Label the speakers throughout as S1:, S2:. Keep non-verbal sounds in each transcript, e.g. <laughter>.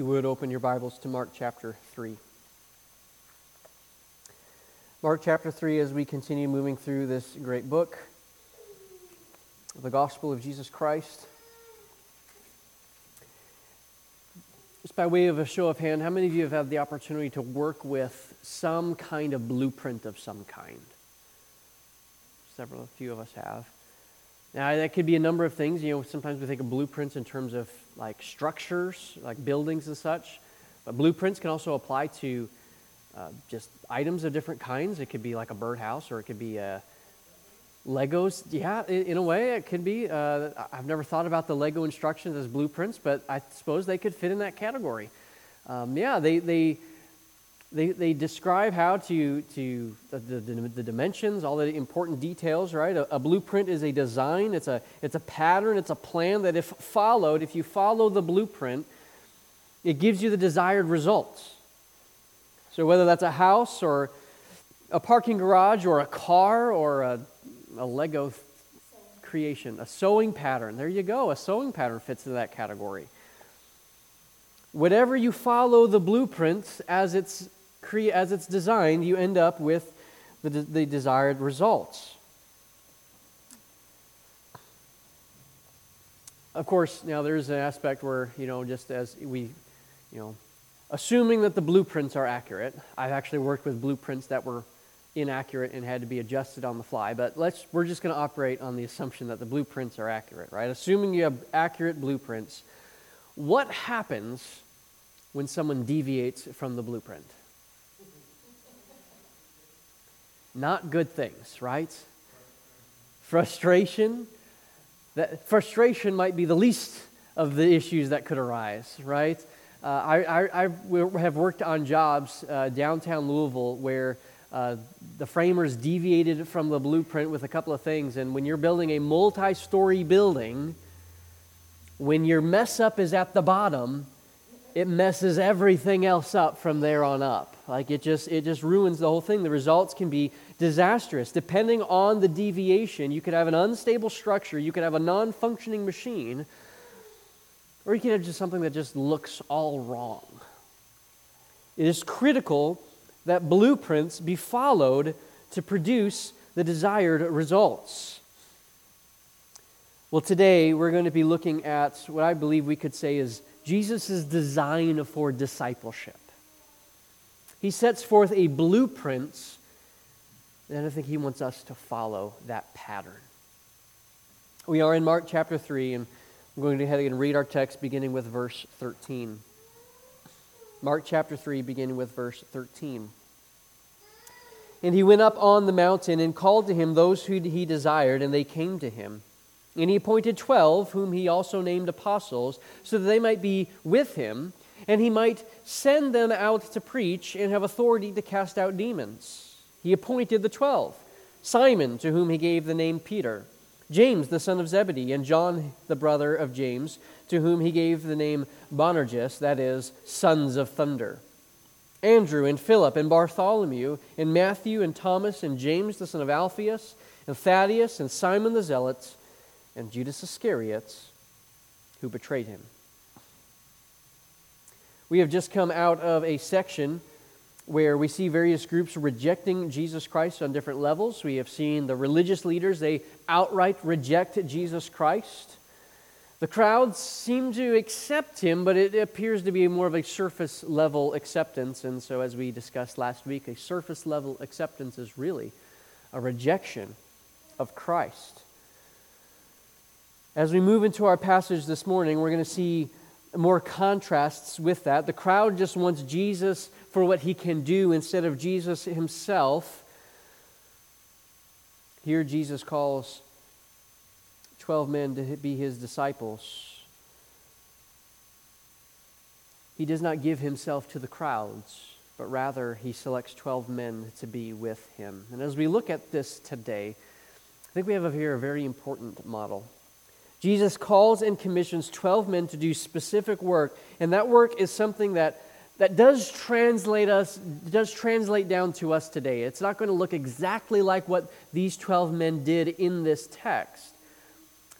S1: you would, open your Bibles to Mark chapter 3. Mark chapter 3, as we continue moving through this great book, the gospel of Jesus Christ. Just by way of a show of hand, how many of you have had the opportunity to work with some kind of blueprint of some kind? Several, a few of us have. Now, that could be a number of things. You know, sometimes we think of blueprints in terms of like structures, like buildings and such. But blueprints can also apply to uh, just items of different kinds. It could be like a birdhouse, or it could be uh, Legos. Yeah, in, in, a way, it could be. Uh, I've never thought about the Lego instructions as blueprints, but I suppose they could fit in that category. Um, yeah, they, they they, they describe how to, to the, the, the dimensions, all the important details, right? A, a, blueprint is a design, it's a, it's a pattern, it's a plan that, if followed, if you follow the blueprint, it gives you the desired results. So, whether that's a house or a parking garage or a car or a, a Lego creation, a sewing pattern, there you go, a sewing pattern fits into that category. Whatever you follow the blueprint as it's crea- as it's designed, you end up with the, the desired results. Of course, now there's an aspect where, you know, just as we, you know, assuming that the blueprints are accurate, I've actually worked with blueprints that were inaccurate and had to be adjusted on the fly, but let's, we're just going to operate on the assumption that the blueprints are accurate, right? Assuming you have accurate blueprints, what happens when someone deviates from the blueprint? Not good things, right? Frustration. That frustration might be the least of the issues that could arise, right? Uh, I, I, I, have worked on jobs uh, downtown Louisville where uh, the framers deviated from the blueprint with a couple of things. And when you're building a multi story building, when your mess up is at the bottom, it messes everything else up from there on up. Like it just it just ruins the whole thing. The results can be disastrous. Depending on the deviation, you could have an unstable structure, you could have a non-functioning machine, or you could have just something that just looks all wrong. It is critical that blueprints be followed to produce the desired results. Well, today we're going to be looking at what I believe we could say is Jesus' design for discipleship. He sets forth a blueprint, and I think he wants us to follow that pattern. We are in Mark chapter 3, and I'm going to head and read our text beginning with verse 13. Mark chapter 3, beginning with verse 13. And he went up on the mountain and called to him those who he desired, and they came to him. And he appointed twelve, whom he also named apostles, so that they might be with him, and he might send them out to preach and have authority to cast out demons. He appointed the twelve Simon, to whom he gave the name Peter, James, the son of Zebedee, and John, the brother of James, to whom he gave the name Boanerges, that is, sons of thunder. Andrew and Philip and Bartholomew and Matthew and Thomas and James the son of Alphaeus and Thaddeus and Simon the Zealot and Judas Iscariot, who betrayed him. We have just come out of a section where we see various groups rejecting Jesus Christ on different levels. We have seen the religious leaders, they outright reject Jesus Christ. The crowds seem to accept him, but it appears to be more of a surface level acceptance. And so, as we discussed last week, a surface level acceptance is really a rejection of Christ. As we move into our passage this morning, we're going to see more contrasts with that. The crowd just wants Jesus for what he can do instead of Jesus himself. Here, Jesus calls 12 men to be his disciples. He does not give himself to the crowds, but rather he selects 12 men to be with him. And as we look at this today, I think we have here a very important model. Jesus calls and commissions 12 men to do specific work, and that work is something that, that does translate us, does translate down to us today. It's not going to look exactly like what these 12 men did in this text,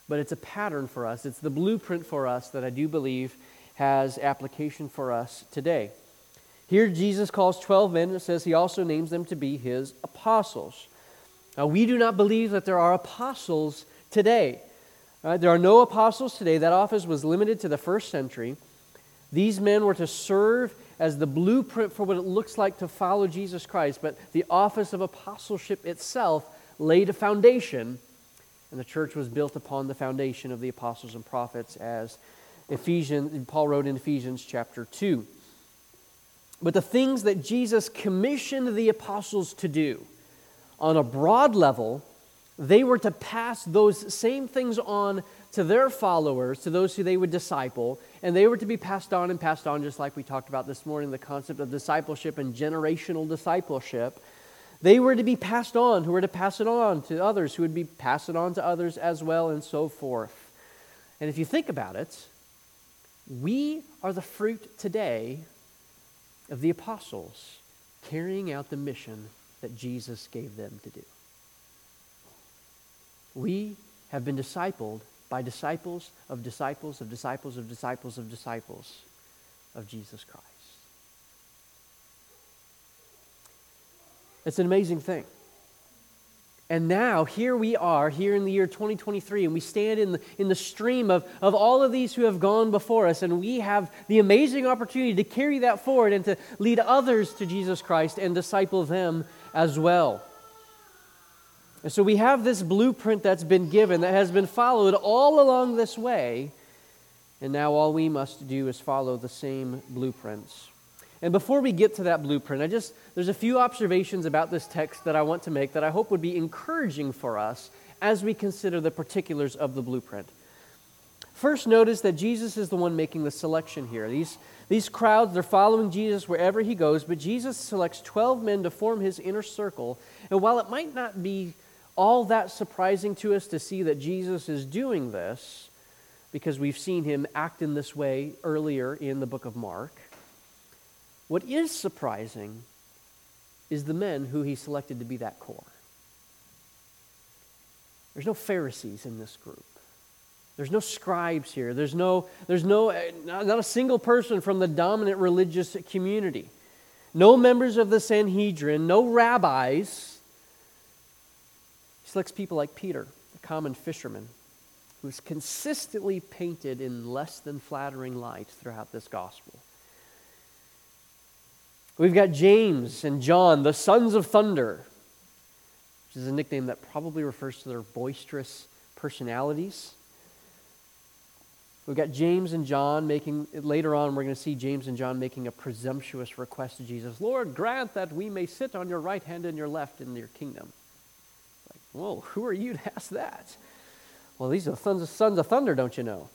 S1: but it's a pattern for us. It's the blueprint for us that I do believe has application for us today. Here, Jesus calls 12 men, and says he also names them to be his apostles. Now, we do not believe that there are apostles today. Right? There are no apostles today. That office was limited to the first century. These men were to serve as the blueprint for what it looks like to follow Jesus Christ, but the office of apostleship itself laid a foundation, and the church was built upon the foundation of the apostles and prophets, as Ephesians, Paul wrote in Ephesians chapter 2. But the things that Jesus commissioned the apostles to do on a broad level, they were to pass those same things on to their followers, to those who they would disciple, and they were to be passed on and passed on, just like we talked about this morning the concept of discipleship and generational discipleship. They were to be passed on, who were to pass it on to others, who would be pass it on to others as well, and so forth. And if you think about it, we are the fruit today of the apostles carrying out the mission that Jesus gave them to do. We have been discipled by disciples of disciples of disciples of disciples of disciples of Jesus Christ. It's an amazing thing. And now, here we are, here in the year 2023, and we stand in the, in the stream of, of all of these who have gone before us, and we have the amazing opportunity to carry that forward and to lead others to Jesus Christ and disciple them as well. And so we have this blueprint that's been given, that has been followed all along this way, and now all we must do is follow the same blueprints. And before we get to that blueprint, I just there's a few observations about this text that I want to make that I hope would be encouraging for us as we consider the particulars of the blueprint. First, notice that Jesus is the one making the selection here. These, these crowds, they're following Jesus wherever he goes, but Jesus selects 12 men to form his inner circle. And while it might not be all that surprising to us to see that Jesus is doing this, because we've seen him act in this way earlier in the book of Mark, what is surprising is the men who he selected to be that core. There's no Pharisees in this group. There's no scribes here. There's no, there's no, eh, not a single person from the dominant religious community. No members of the Sanhedrin, no rabbis. Selects people like Peter, a common fisherman, who's consistently painted in less than flattering light throughout this gospel. We've got James and John, the sons of thunder, which is a nickname that probably refers to their boisterous personalities. We've got James and John making, later on, we're going to see James and John making a presumptuous request to Jesus Lord, grant that we may sit on your right hand and your left in your kingdom. Whoa, <laughs> who are you to ask that? Well, these are the sons of, sons of thunder, don't you know?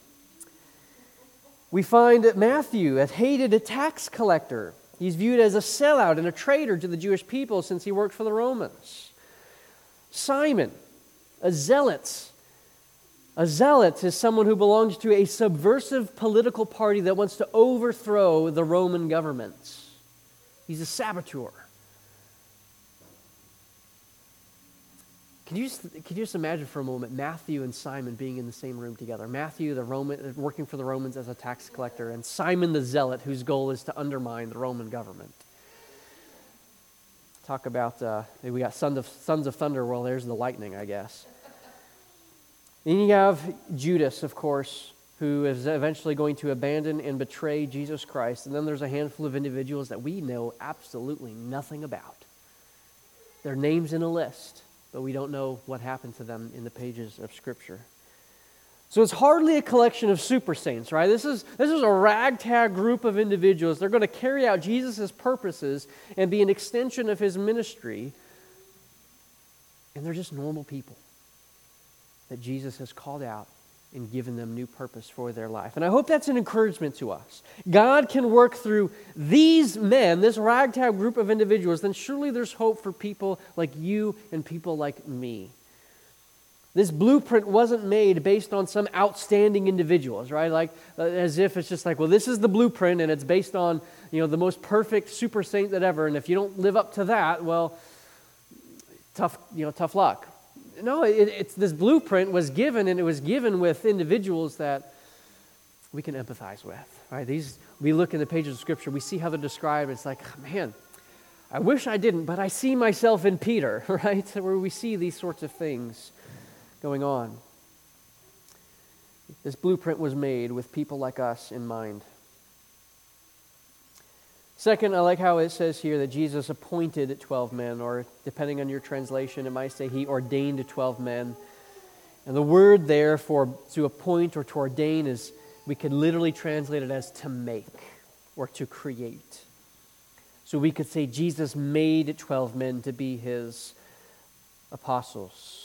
S1: We find Matthew, a hated a tax collector. He's viewed as a sellout and a traitor to the Jewish people since he worked for the Romans. Simon, a zealot. A zealot is someone who belongs to a subversive political party that wants to overthrow the Roman government. He's a saboteur. Can you, just, can you just imagine for a moment Matthew and Simon being in the same room together? Matthew, the Roman, working for the Romans as a tax collector, and Simon the zealot, whose goal is to undermine the Roman government. Talk about, uh, we got sons of, sons of thunder. Well, there's the lightning, I guess. Then you have Judas, of course, who is eventually going to abandon and betray Jesus Christ. And then there's a handful of individuals that we know absolutely nothing about. Their names in a list but we don't know what happened to them in the pages of Scripture. So it's hardly a collection of super saints, right? This is, this is a ragtag group of individuals. They're going to carry out Jesus' purposes and be an extension of his ministry. And they're just normal people that Jesus has called out and given them new purpose for their life. And I hope that's an encouragement to us. God can work through these men, this ragtag group of individuals, then surely there's hope for people like you and people like me. This blueprint wasn't made based on some outstanding individuals, right? Like uh, as if it's just like, well, this is the blueprint and it's based on, you know, the most perfect super saint that ever and if you don't live up to that, well, tough, you know, tough luck no, it, it's this blueprint was given, and it was given with individuals that we can empathize with. Right? These we look in the pages of Scripture, we see how they're described. It's like, ah, man, I wish I didn't, but I see myself in Peter, <laughs> right? Where we see these sorts of things going on. This blueprint was made with people like us in mind. Second, I like how it says here that Jesus appointed 12 men, or depending on your translation, it might say he ordained 12 men. And the word there for to appoint or to ordain is, we could literally translate it as to make or to create. So we could say Jesus made 12 men to be his apostles.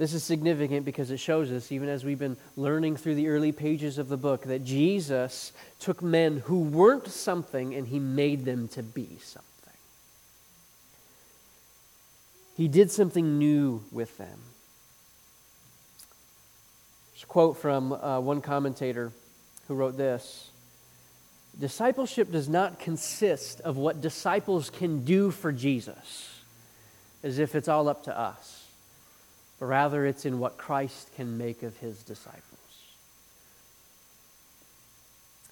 S1: This is significant because it shows us, even as we've been learning through the early pages of the book, that Jesus took men who weren't something and he made them to be something. He did something new with them. There's a quote from uh, one commentator who wrote this Discipleship does not consist of what disciples can do for Jesus, as if it's all up to us but rather it's in what Christ can make of his disciples.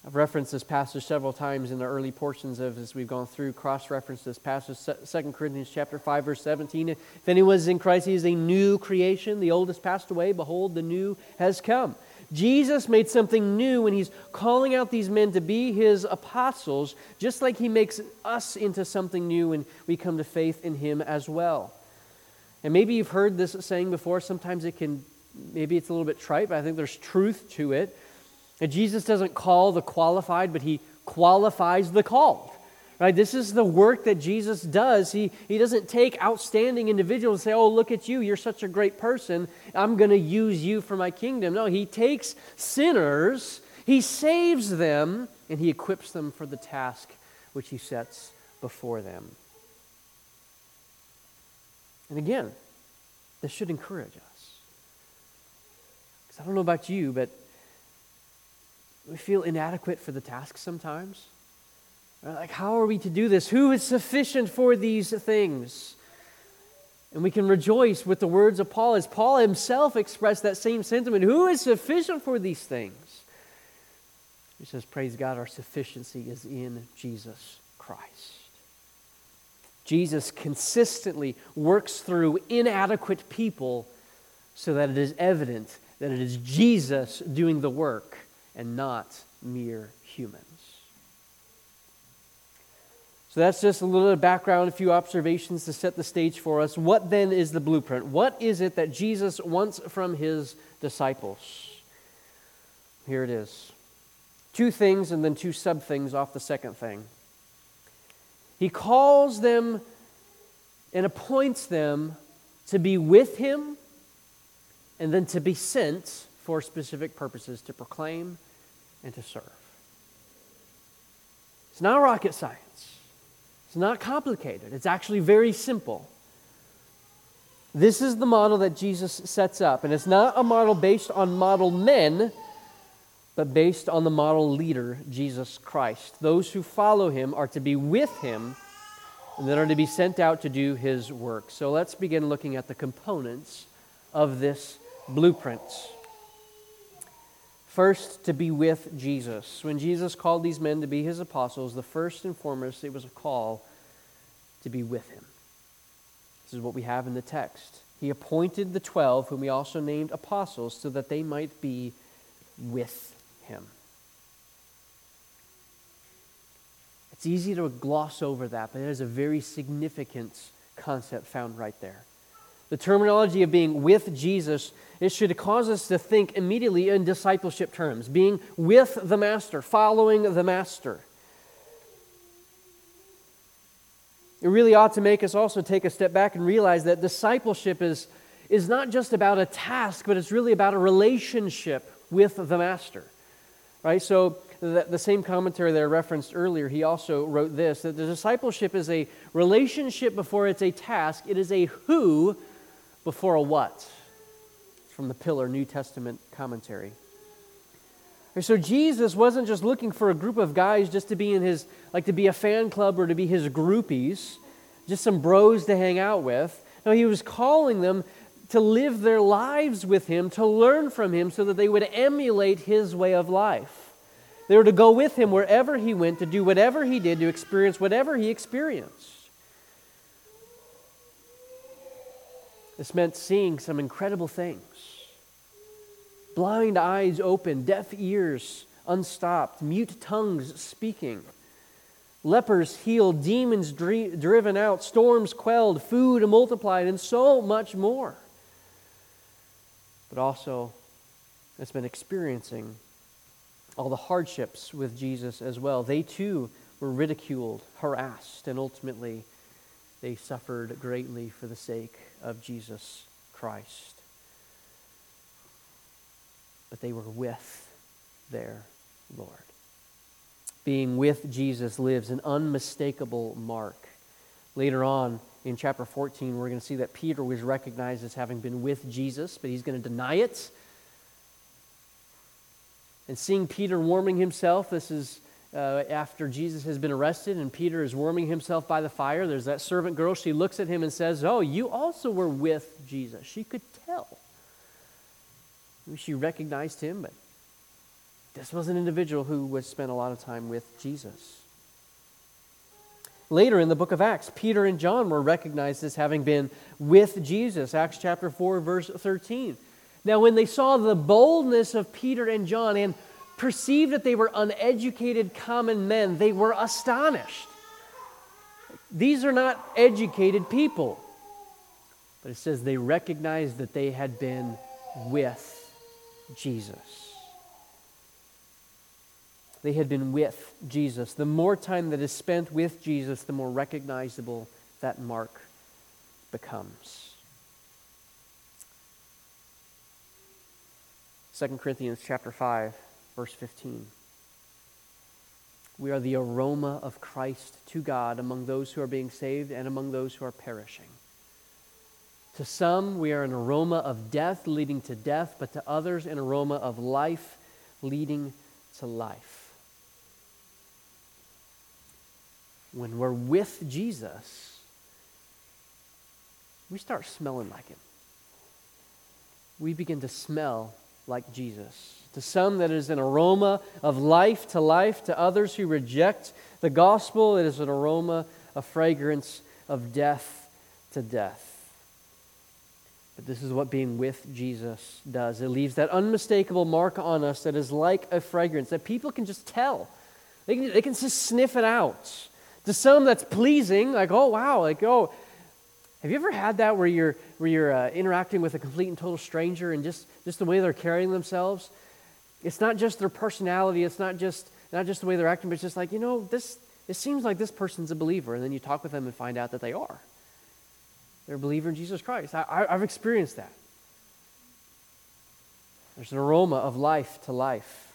S1: I've referenced this passage several times in the early portions of as we've gone through, cross-referenced this passage, 2 Corinthians chapter 5, verse 17. If anyone is in Christ, he is a new creation. The old has passed away. Behold, the new has come. Jesus made something new when he's calling out these men to be his apostles, just like he makes us into something new when we come to faith in him as well. And maybe you've heard this saying before. Sometimes it can, maybe it's a little bit trite, but I think there's truth to it. And Jesus doesn't call the qualified, but he qualifies the called. Right? This is the work that Jesus does. He, he doesn't take outstanding individuals and say, Oh, look at you. You're such a great person. I'm going to use you for my kingdom. No, he takes sinners, he saves them, and he equips them for the task which he sets before them. And again, this should encourage us. Because I don't know about you, but we feel inadequate for the task sometimes. Like, how are we to do this? Who is sufficient for these things? And we can rejoice with the words of Paul as Paul himself expressed that same sentiment. Who is sufficient for these things? He says, Praise God, our sufficiency is in Jesus Christ. Jesus consistently works through inadequate people so that it is evident that it is Jesus doing the work and not mere humans. So that's just a little background, a few observations to set the stage for us. What then is the blueprint? What is it that Jesus wants from his disciples? Here it is. Two things and then two sub things off the second thing. He calls them and appoints them to be with him and then to be sent for specific purposes to proclaim and to serve. It's not rocket science, it's not complicated, it's actually very simple. This is the model that Jesus sets up, and it's not a model based on model men but based on the model leader, Jesus Christ. Those who follow him are to be with him and then are to be sent out to do his work. So let's begin looking at the components of this blueprint. First, to be with Jesus. When Jesus called these men to be his apostles, the first and foremost, it was a call to be with him. This is what we have in the text. He appointed the twelve, whom he also named apostles, so that they might be with him. It's easy to gloss over that, but it is a very significant concept found right there. The terminology of being with Jesus, it should cause us to think immediately in discipleship terms, being with the Master, following the Master. It really ought to make us also take a step back and realize that discipleship is, is not just about a task, but it's really about a relationship with the Master. Right? So, the, the same commentary that I referenced earlier, he also wrote this that the discipleship is a relationship before it's a task, it is a who before a what. It's from the Pillar New Testament commentary. So Jesus wasn't just looking for a group of guys just to be in his, like to be a fan club or to be his groupies, just some bros to hang out with. No, he was calling them to live their lives with him, to learn from him, so that they would emulate his way of life. They were to go with him wherever he went, to do whatever he did, to experience whatever he experienced. This meant seeing some incredible things blind eyes open, deaf ears unstopped, mute tongues speaking, lepers healed, demons dri- driven out, storms quelled, food multiplied, and so much more. But also, it's been experiencing all the hardships with Jesus as well. They too were ridiculed, harassed, and ultimately they suffered greatly for the sake of Jesus Christ. But they were with their Lord. Being with Jesus lives an unmistakable mark. Later on in chapter 14, we're going to see that Peter was recognized as having been with Jesus, but he's going to deny it. And seeing Peter warming himself, this is uh, after Jesus has been arrested and Peter is warming himself by the fire. There's that servant girl. She looks at him and says, Oh, you also were with Jesus. She could tell. She recognized him, but this was an individual who would spend a lot of time with Jesus. Later in the book of Acts, Peter and John were recognized as having been with Jesus. Acts chapter 4, verse 13. Now, when they saw the boldness of Peter and John and perceived that they were uneducated common men, they were astonished. These are not educated people. But it says they recognized that they had been with Jesus. They had been with Jesus. The more time that is spent with Jesus, the more recognizable that mark becomes. 2 Corinthians chapter 5 verse 15. We are the aroma of Christ to God among those who are being saved and among those who are perishing. To some, we are an aroma of death leading to death, but to others, an aroma of life leading to life. When we're with Jesus, we start smelling like Him. We begin to smell like Jesus. To some, that is an aroma of life to life. To others who reject the gospel, it is an aroma, a fragrance of death to death. But this is what being with Jesus does. It leaves that unmistakable mark on us that is like a fragrance that people can just tell. They can, they can just sniff it out. To some, that's pleasing, like, oh, wow, like, oh, have you ever had that where you're, where you're uh, interacting with a complete and total stranger and just, just the way they're carrying themselves? It's not just their personality, it's not just, not just the way they're acting, but it's just like, you know, this, it seems like this person's a believer. And then you talk with them and find out that they are. They're a believer in Jesus Christ. I, I've experienced that. There's an aroma of life to life.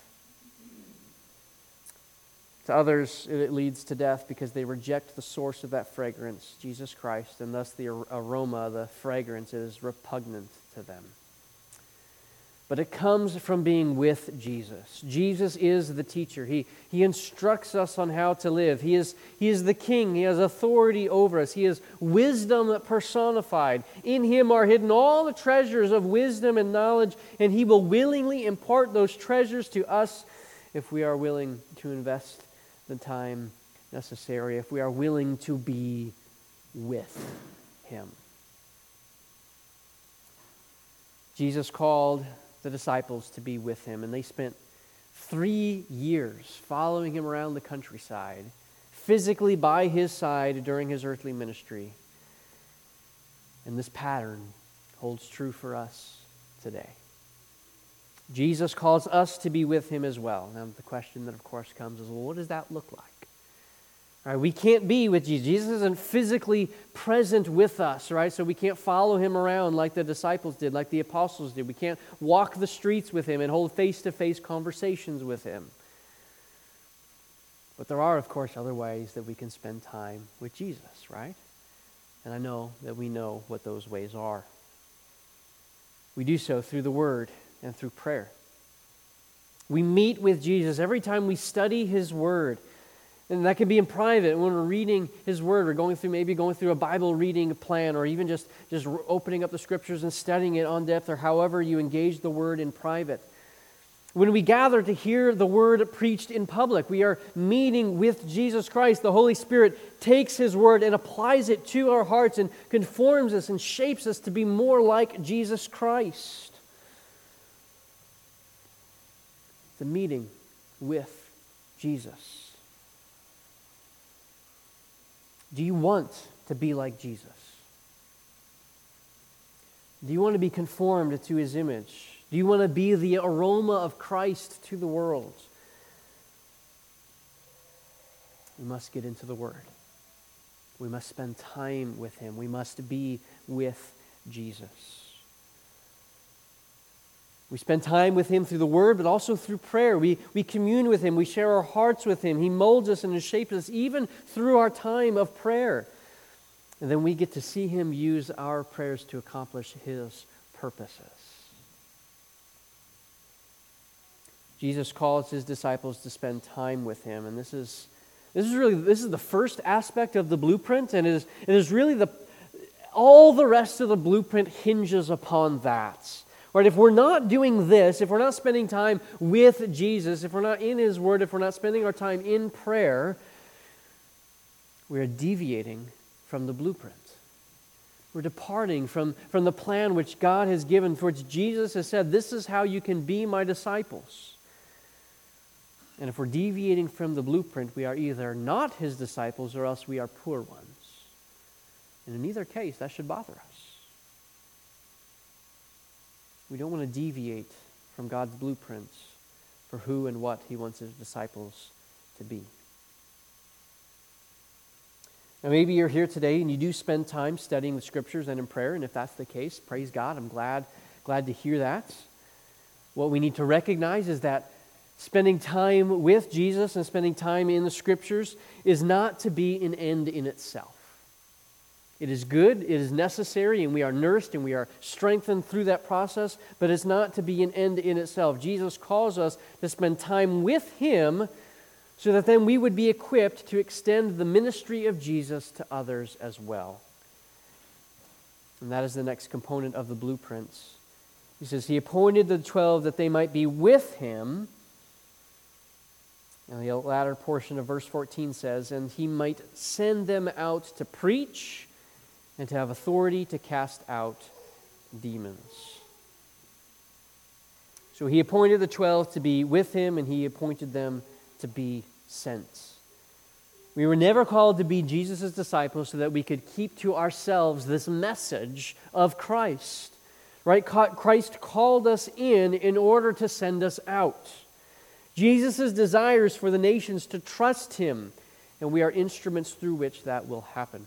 S1: To others, it leads to death because they reject the source of that fragrance, Jesus Christ, and thus the aroma, the fragrance, is repugnant to them but it comes from being with Jesus. Jesus is the teacher. He, he instructs us on how to live. He is, he is the king. He has authority over us. He is wisdom personified. In him are hidden all the treasures of wisdom and knowledge, and he will willingly impart those treasures to us if we are willing to invest the time necessary, if we are willing to be with him. Jesus called the disciples to be with him. And they spent three years following him around the countryside, physically by his side during his earthly ministry. And this pattern holds true for us today. Jesus calls us to be with him as well. Now, the question that, of course, comes is well, what does that look like? Right, we can't be with Jesus. Jesus isn't physically present with us, right? So we can't follow him around like the disciples did, like the apostles did. We can't walk the streets with him and hold face to face conversations with him. But there are, of course, other ways that we can spend time with Jesus, right? And I know that we know what those ways are. We do so through the Word and through prayer. We meet with Jesus every time we study His Word And that can be in private when we're reading His Word, or going through maybe going through a Bible reading plan, or even just, just opening up the Scriptures and studying it on depth, or however you engage the Word in private. When we gather to hear the Word preached in public, we are meeting with Jesus Christ. The Holy Spirit takes His Word and applies it to our hearts and conforms us and shapes us to be more like Jesus Christ. The meeting with Jesus. Do you want to be like Jesus? Do you want to be conformed to his image? Do you want to be the aroma of Christ to the world? We must get into the Word. We must spend time with him. We must be with Jesus. We spend time with Him through the Word, but also through prayer. We, we commune with Him. We share our hearts with Him. He molds us and shapes us even through our time of prayer. And then we get to see Him use our prayers to accomplish His purposes. Jesus calls His disciples to spend time with Him. And this is, this is really this is the first aspect of the blueprint, and it is, it is really the all the rest of the blueprint hinges upon that. Right? If we're not doing this, if we're not spending time with Jesus, if we're not in His Word, if we're not spending our time in prayer, we are deviating from the blueprint. We're departing from, from the plan which God has given, for which Jesus has said, This is how you can be my disciples. And if we're deviating from the blueprint, we are either not his disciples or else we are poor ones. And in either case, that should bother us. We don't want to deviate from God's blueprints for who and what He wants His disciples to be. Now, maybe you're here today and you do spend time studying the scriptures and in prayer, and if that's the case, praise God. I'm glad, glad to hear that. What we need to recognize is that spending time with Jesus and spending time in the scriptures is not to be an end in itself. It is good, it is necessary, and we are nursed and we are strengthened through that process, but it's not to be an end in itself. Jesus calls us to spend time with Him so that then we would be equipped to extend the ministry of Jesus to others as well. And that is the next component of the blueprints. He says, He appointed the twelve that they might be with Him. And the latter portion of verse 14 says, And He might send them out to preach and to have authority to cast out demons. So he appointed the twelve to be with him, and he appointed them to be sent. We were never called to be Jesus' disciples so that we could keep to ourselves this message of Christ. Right? Christ called us in in order to send us out. Jesus' desires for the nations to trust him, and we are instruments through which that will happen.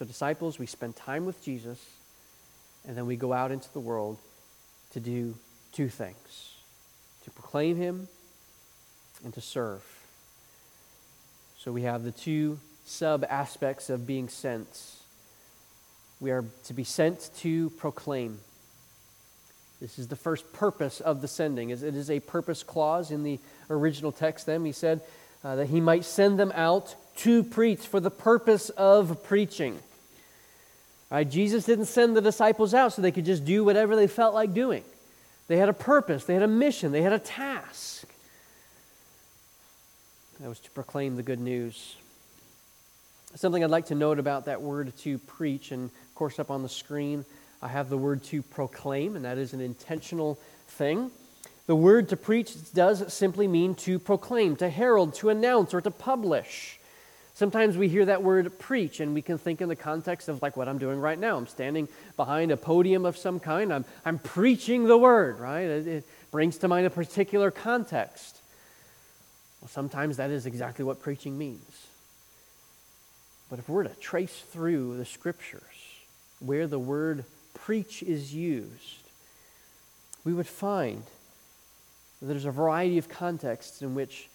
S1: So, disciples, we spend time with Jesus, and then we go out into the world to do two things to proclaim Him and to serve. So, we have the two sub aspects of being sent. We are to be sent to proclaim. This is the first purpose of the sending. It is a purpose clause in the original text. Then he said uh, that he might send them out to preach for the purpose of preaching. Right? Jesus didn't send the disciples out so they could just do whatever they felt like doing. They had a purpose, they had a mission, they had a task. That was to proclaim the good news. Something I'd like to note about that word to preach, and of course, up on the screen, I have the word to proclaim, and that is an intentional thing. The word to preach does simply mean to proclaim, to herald, to announce, or to publish. Sometimes we hear that word preach and we can think in the context of like what I'm doing right now. I'm standing behind a podium of some kind. I'm, I'm preaching the word, right? It, it brings to mind a particular context. Well, sometimes that is exactly what preaching means. But if we're to trace through the scriptures where the word preach is used, we would find that there's a variety of contexts in which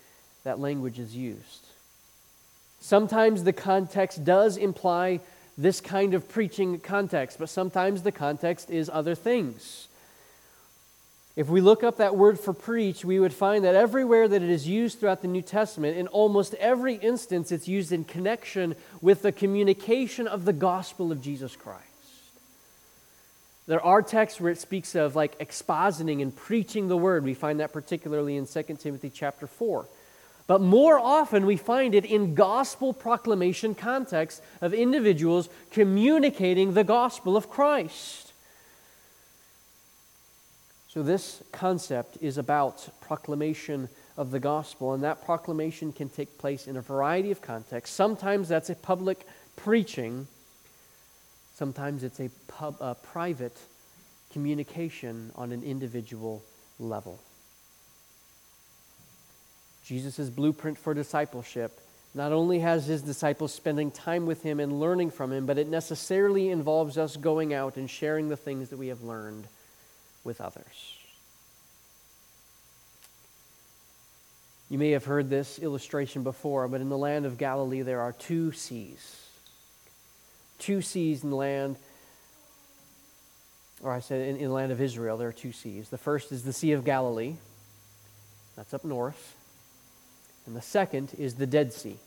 S1: that language is used. Sometimes the context does imply this kind of preaching context, but sometimes the context is other things. If we look up that word for preach, we would find that everywhere that it is used throughout the New Testament, in almost every instance, it's used in connection with the communication of the gospel of Jesus Christ. There are texts where it speaks of like expositing and preaching the word. We find that particularly in 2 Timothy chapter 4. But more often, we find it in gospel proclamation context of individuals communicating the gospel of Christ. So, this concept is about proclamation of the gospel, and that proclamation can take place in a variety of contexts. Sometimes that's a public preaching, sometimes it's a, pub, a private communication on an individual level. Jesus' blueprint for discipleship not only has his disciples spending time with him and learning from him, but it necessarily involves us going out and sharing the things that we have learned with others. You may have heard this illustration before, but in the land of Galilee, there are two seas. Two seas in the land, or I said in, in the land of Israel, there are two seas. The first is the Sea of Galilee, that's up north and the second is the Dead Sea.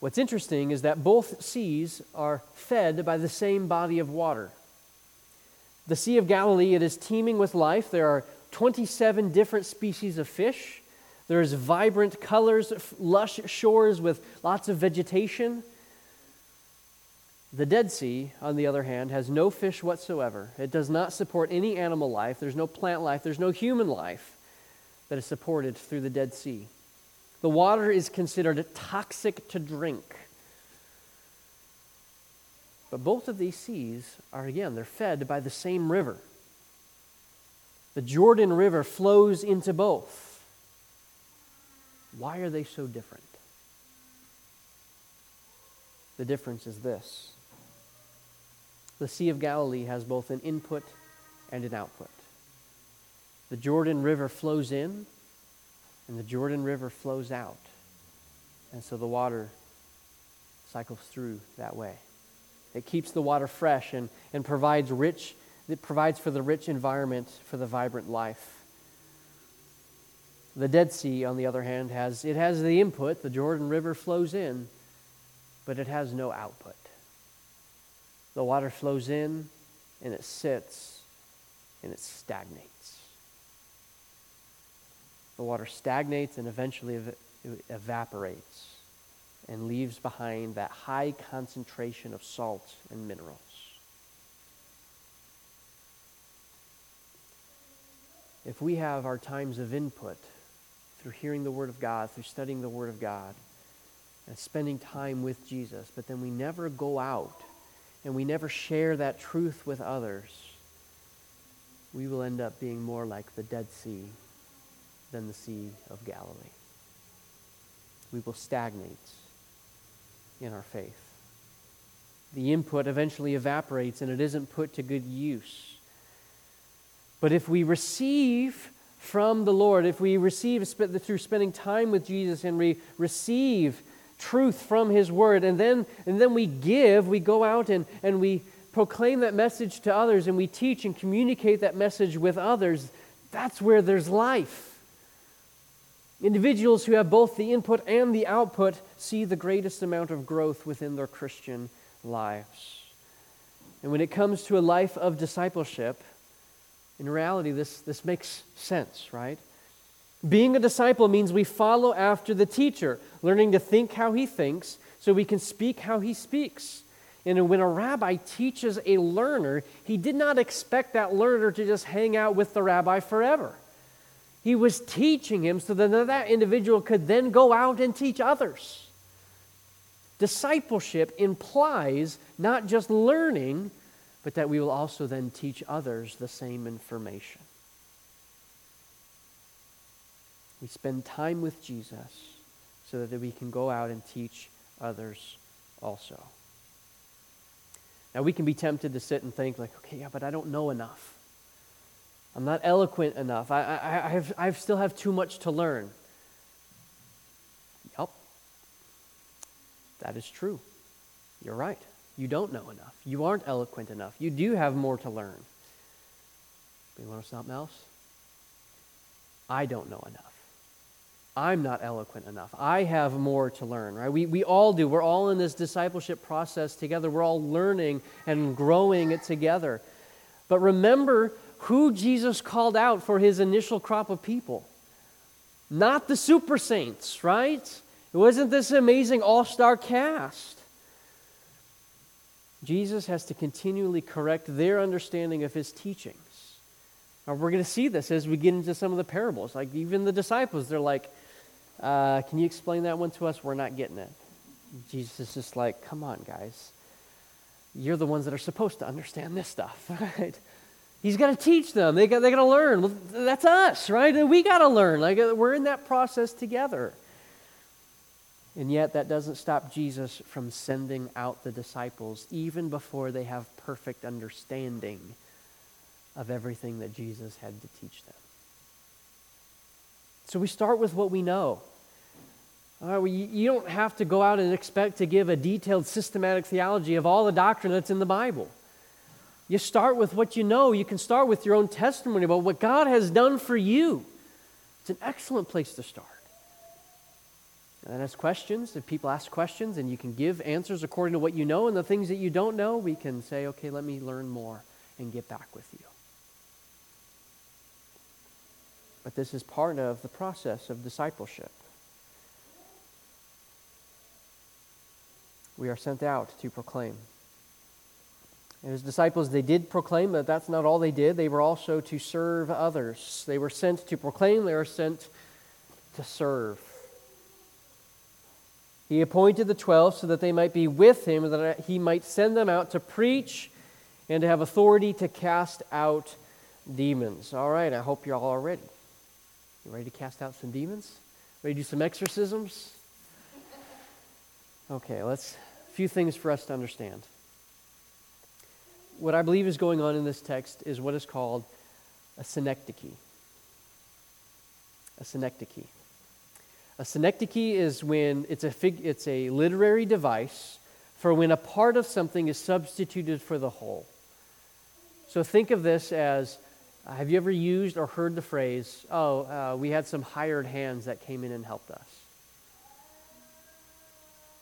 S1: What's interesting is that both seas are fed by the same body of water. The Sea of Galilee, it is teeming with life. There are 27 different species of fish. There's vibrant colors, lush shores with lots of vegetation. The Dead Sea, on the other hand, has no fish whatsoever. It does not support any animal life. There's no plant life. There's no human life that is supported through the Dead Sea. The water is considered toxic to drink. But both of these seas are, again, they're fed by the same river. The Jordan River flows into both. Why are they so different? The difference is this the Sea of Galilee has both an input and an output. The Jordan River flows in, and the Jordan River flows out. And so the water cycles through that way. It keeps the water fresh and, and provides rich, it provides for the rich environment for the vibrant life. The Dead Sea, on the other hand, has it has the input, the Jordan River flows in, but it has no output. The water flows in and it sits and it stagnates the water stagnates and eventually ev- evaporates and leaves behind that high concentration of salt and minerals. If we have our times of input through hearing the Word of God, through studying the Word of God, and spending time with Jesus, but then we never go out and we never share that truth with others, we will end up being more like the Dead Sea than the Sea of Galilee. We will stagnate in our faith. The input eventually evaporates and it isn't put to good use. But if we receive from the Lord, if we receive through spending time with Jesus and we receive truth from His Word, and then, and then we give, we go out and, and we proclaim that message to others and we teach and communicate that message with others, that's where there's life. Individuals who have both the input and the output see the greatest amount of growth within their Christian lives. And when it comes to a life of discipleship, in reality, this, this makes sense, right? Being a disciple means we follow after the teacher, learning to think how he thinks so we can speak how he speaks. And when a rabbi teaches a learner, he did not expect that learner to just hang out with the rabbi forever. He was teaching him so that that individual could then go out and teach others. Discipleship implies not just learning, but that we will also then teach others the same information. We spend time with Jesus so that we can go out and teach others also. Now, we can be tempted to sit and think, like, okay, yeah, but I don't know enough. I'm not eloquent enough. I, I, I, have, I still have too much to learn. Yep. That is true. You're right. You don't know enough. You aren't eloquent enough. You do have more to learn. But you want to something else? I don't know enough. I'm not eloquent enough. I have more to learn, right? We, we all do. We're all in this discipleship process together. We're all learning and growing it together. But remember who Jesus called out for his initial crop of people. Not the super saints, right? It wasn't this amazing all star cast. Jesus has to continually correct their understanding of his teachings. Now, we're going to see this as we get into some of the parables. Like, even the disciples, they're like, uh, Can you explain that one to us? We're not getting it. Jesus is just like, Come on, guys. You're the ones that are supposed to understand this stuff, <laughs> right? He's got to teach them. They got, they got to learn. Well, that's us, right? We got to learn. Like, uh, we're in that process together. And yet, that doesn't stop Jesus from sending out the disciples even before they have perfect understanding of everything that Jesus had to teach them. So we start with what we know. All right, well, you, you don't have to go out and expect to give a detailed systematic theology of all the doctrine that's in the Bible. You start with what you know. You can start with your own testimony about what God has done for you. It's an excellent place to start. And then, as questions, if people ask questions and you can give answers according to what you know and the things that you don't know, we can say, okay, let me learn more and get back with you. But this is part of the process of discipleship. We are sent out to proclaim. His disciples, they did proclaim, but that's not all they did. They were also to serve others. They were sent to proclaim, they were sent to serve. He appointed the twelve so that they might be with him, that he might send them out to preach and to have authority to cast out demons. All right, I hope you're all ready. You ready to cast out some demons? Ready to do some exorcisms? Okay, let's a few things for us to understand. What I believe is going on in this text is what is called a synecdoche. A synecdoche. A synecdoche is when it's a, fig, it's a literary device for when a part of something is substituted for the whole. So think of this as have you ever used or heard the phrase, oh, uh, we had some hired hands that came in and helped us?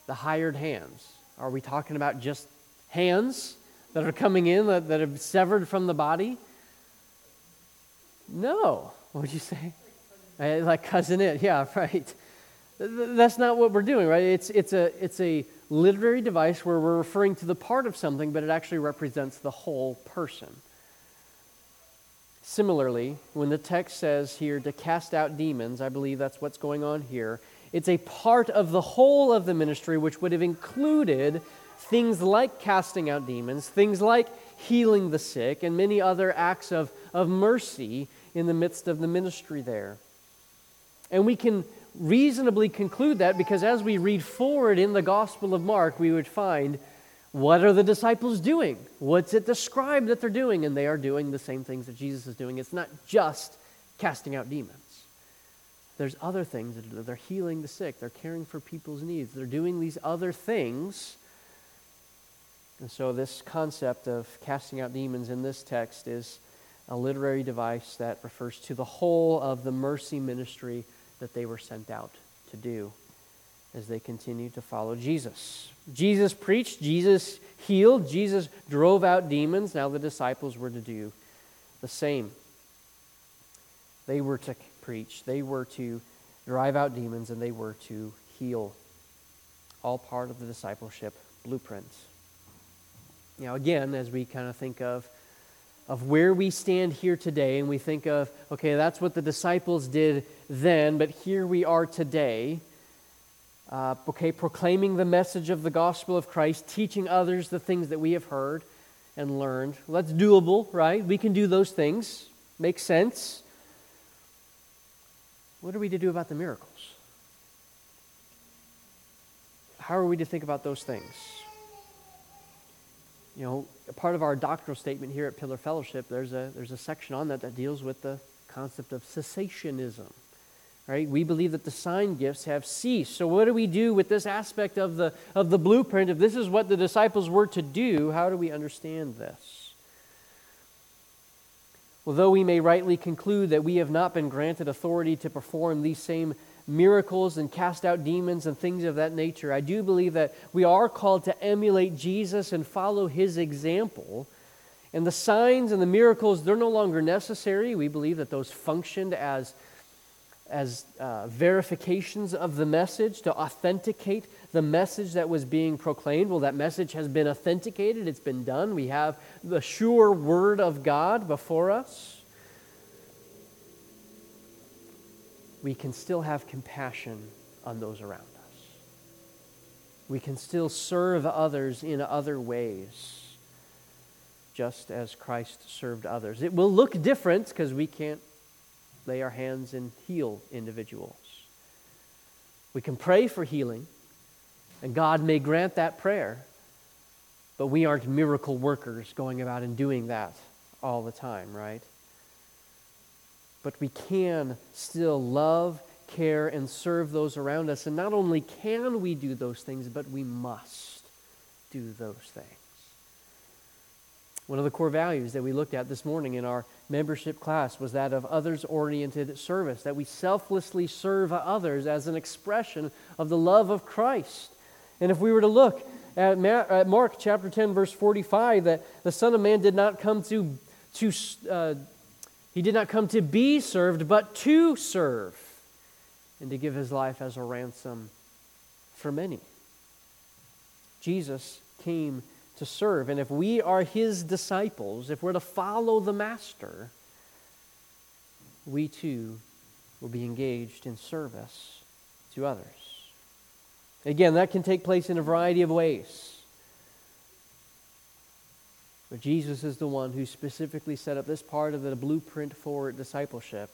S1: The hired hands. Are we talking about just hands that are coming in that, that have severed from the body? No. What would you say? Eh, like Cousin Itt, yeah, <laughs> right. That's not what we're doing, right? It's, it's, a, it's a literary device where we're referring to the part of something, but it actually represents the whole person. Similarly, when the text says here to cast out demons, I believe that's what's going on here. It's a part of the whole of the ministry, which would have included things like casting out demons, things like healing the sick, and many other acts of, of mercy in the midst of the ministry there. And we can reasonably conclude that because as we read forward in the Gospel of Mark, we would find what are the disciples doing? What's it described that they're doing? And they are doing the same things that Jesus is doing. It's not just casting out demons. There's other things that they're healing the sick, they're caring for people's needs, they're doing these other things. And so, this concept of casting out demons in this text is a literary device that refers to the whole of the mercy ministry that they were sent out to do as they continued to follow Jesus. Jesus preached, Jesus healed, Jesus drove out demons. Now the disciples were to do the same. They were to preach, they were to drive out demons, and they were to heal. All part of the discipleship blueprint. Now, again, as we kind of think of of where we stand here today, and we think of, okay, that's what the disciples did then, but here we are today. Uh, okay, proclaiming the message of the gospel of Christ, teaching others the things that we have heard and learned. Well, that's doable, right? We can do those things. Makes sense. What are we to do about the miracles? How are we to think about those things? You know, part of our doctrinal statement here at Pillar Fellowship, there's a, there's a section on that that deals with the concept of cessationism. Right? We believe that the sign gifts have ceased. So what do we do with this aspect of the, of the blueprint? If this is what the disciples were to do, how do we understand this? Although we may rightly conclude that we have not been granted authority to perform these same miracles and cast out demons and things of that nature, I do believe that we are called to emulate Jesus and follow his example. And the signs and the miracles, they're no longer necessary. We believe that those functioned as, as uh, verifications of the message to authenticate the message that was being proclaimed. Well, that message has been authenticated, it's been done. We have the sure word of God before us. We can still have compassion on those around us. We can still serve others in other ways, just as Christ served others. It will look different because we can't lay our hands and heal individuals. We can pray for healing, and God may grant that prayer, but we aren't miracle workers going about and doing that all the time, right? But we can still love, care, and serve those around us. And not only can we do those things, but we must do those things. One of the core values that we looked at this morning in our membership class was that of others oriented service, that we selflessly serve others as an expression of the love of Christ. And if we were to look at Mark chapter 10, verse 45, that the Son of Man did not come to, to uh, he did not come to be served, but to serve, and to give his life as a ransom for many. Jesus came to serve. And if we are his disciples, if we're to follow the Master, we too will be engaged in service to others. Again, that can take place in a variety of ways. But Jesus is the one who specifically set up this part of the blueprint for discipleship.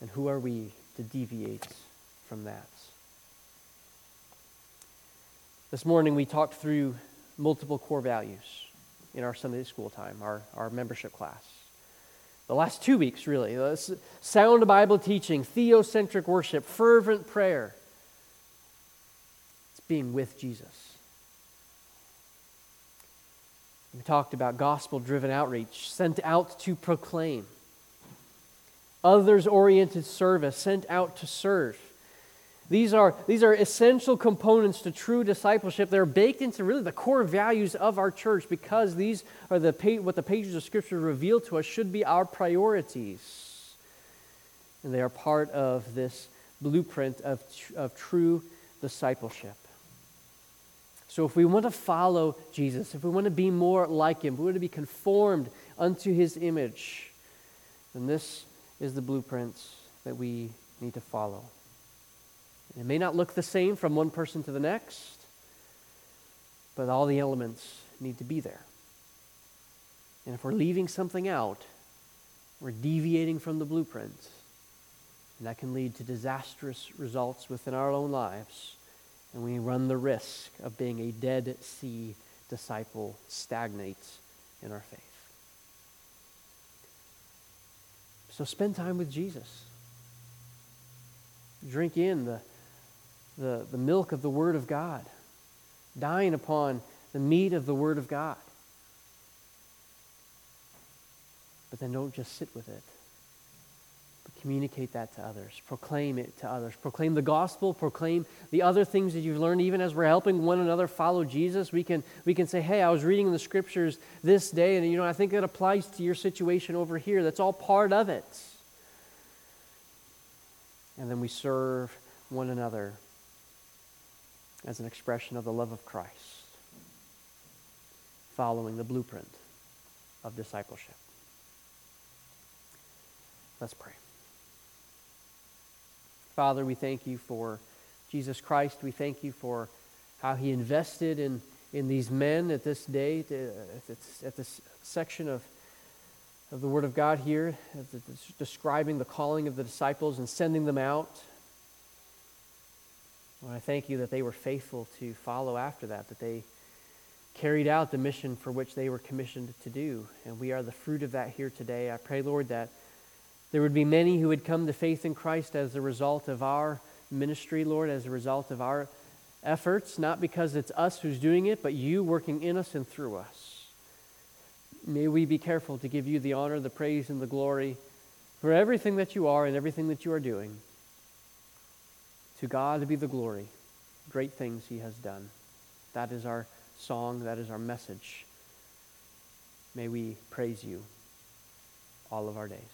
S1: And who are we to deviate from that? This morning we talked through multiple core values in our Sunday school time, our, our membership class. The last two weeks, really. Sound Bible teaching, theocentric worship, fervent prayer It's being with Jesus. We talked about gospel driven outreach, sent out to proclaim, others oriented service, sent out to serve. These are, these are essential components to true discipleship. They're baked into really the core values of our church because these are the what the pages of Scripture reveal to us should be our priorities. And they are part of this blueprint of, of true discipleship. So, if we want to follow Jesus, if we want to be more like him, if we want to be conformed unto his image, then this is the blueprint that we need to follow. It may not look the same from one person to the next, but all the elements need to be there. And if we're leaving something out, we're deviating from the blueprint. And that can lead to disastrous results within our own lives and we run the risk of being a Dead Sea disciple stagnates in our faith. So spend time with Jesus. Drink in the, the, the milk of the Word of God. Dine upon the meat of the Word of God. But then don't just sit with it communicate that to others, proclaim it to others, proclaim the gospel, proclaim the other things that you've learned. Even as we're helping one another follow Jesus, we can, we can say, Hey, I was reading the scriptures this day, and you know, I think it applies to your situation over here. That's all part of it. And then we serve one another as an expression of the love of Christ, following the blueprint of discipleship. Let's pray. Father, we thank you for Jesus Christ. We thank you for how he invested in, in these men at this day, at, this section of, of the Word of God here, describing the calling of the disciples and sending them out. Lord, I thank you that they were faithful to follow after that, that they carried out the mission for which they were commissioned to do. And we are the fruit of that here today. I pray, Lord, that there would be many who would come to faith in Christ as a result of our ministry, Lord, as a result of our efforts, not because it's us who's doing it, but you working in us and through us. may we be careful to give you the honor, the praise, and the glory for everything that you are and everything that you are doing. To God be the glory. Great things he has done. That is our song, that is our message. May we praise you all of our days.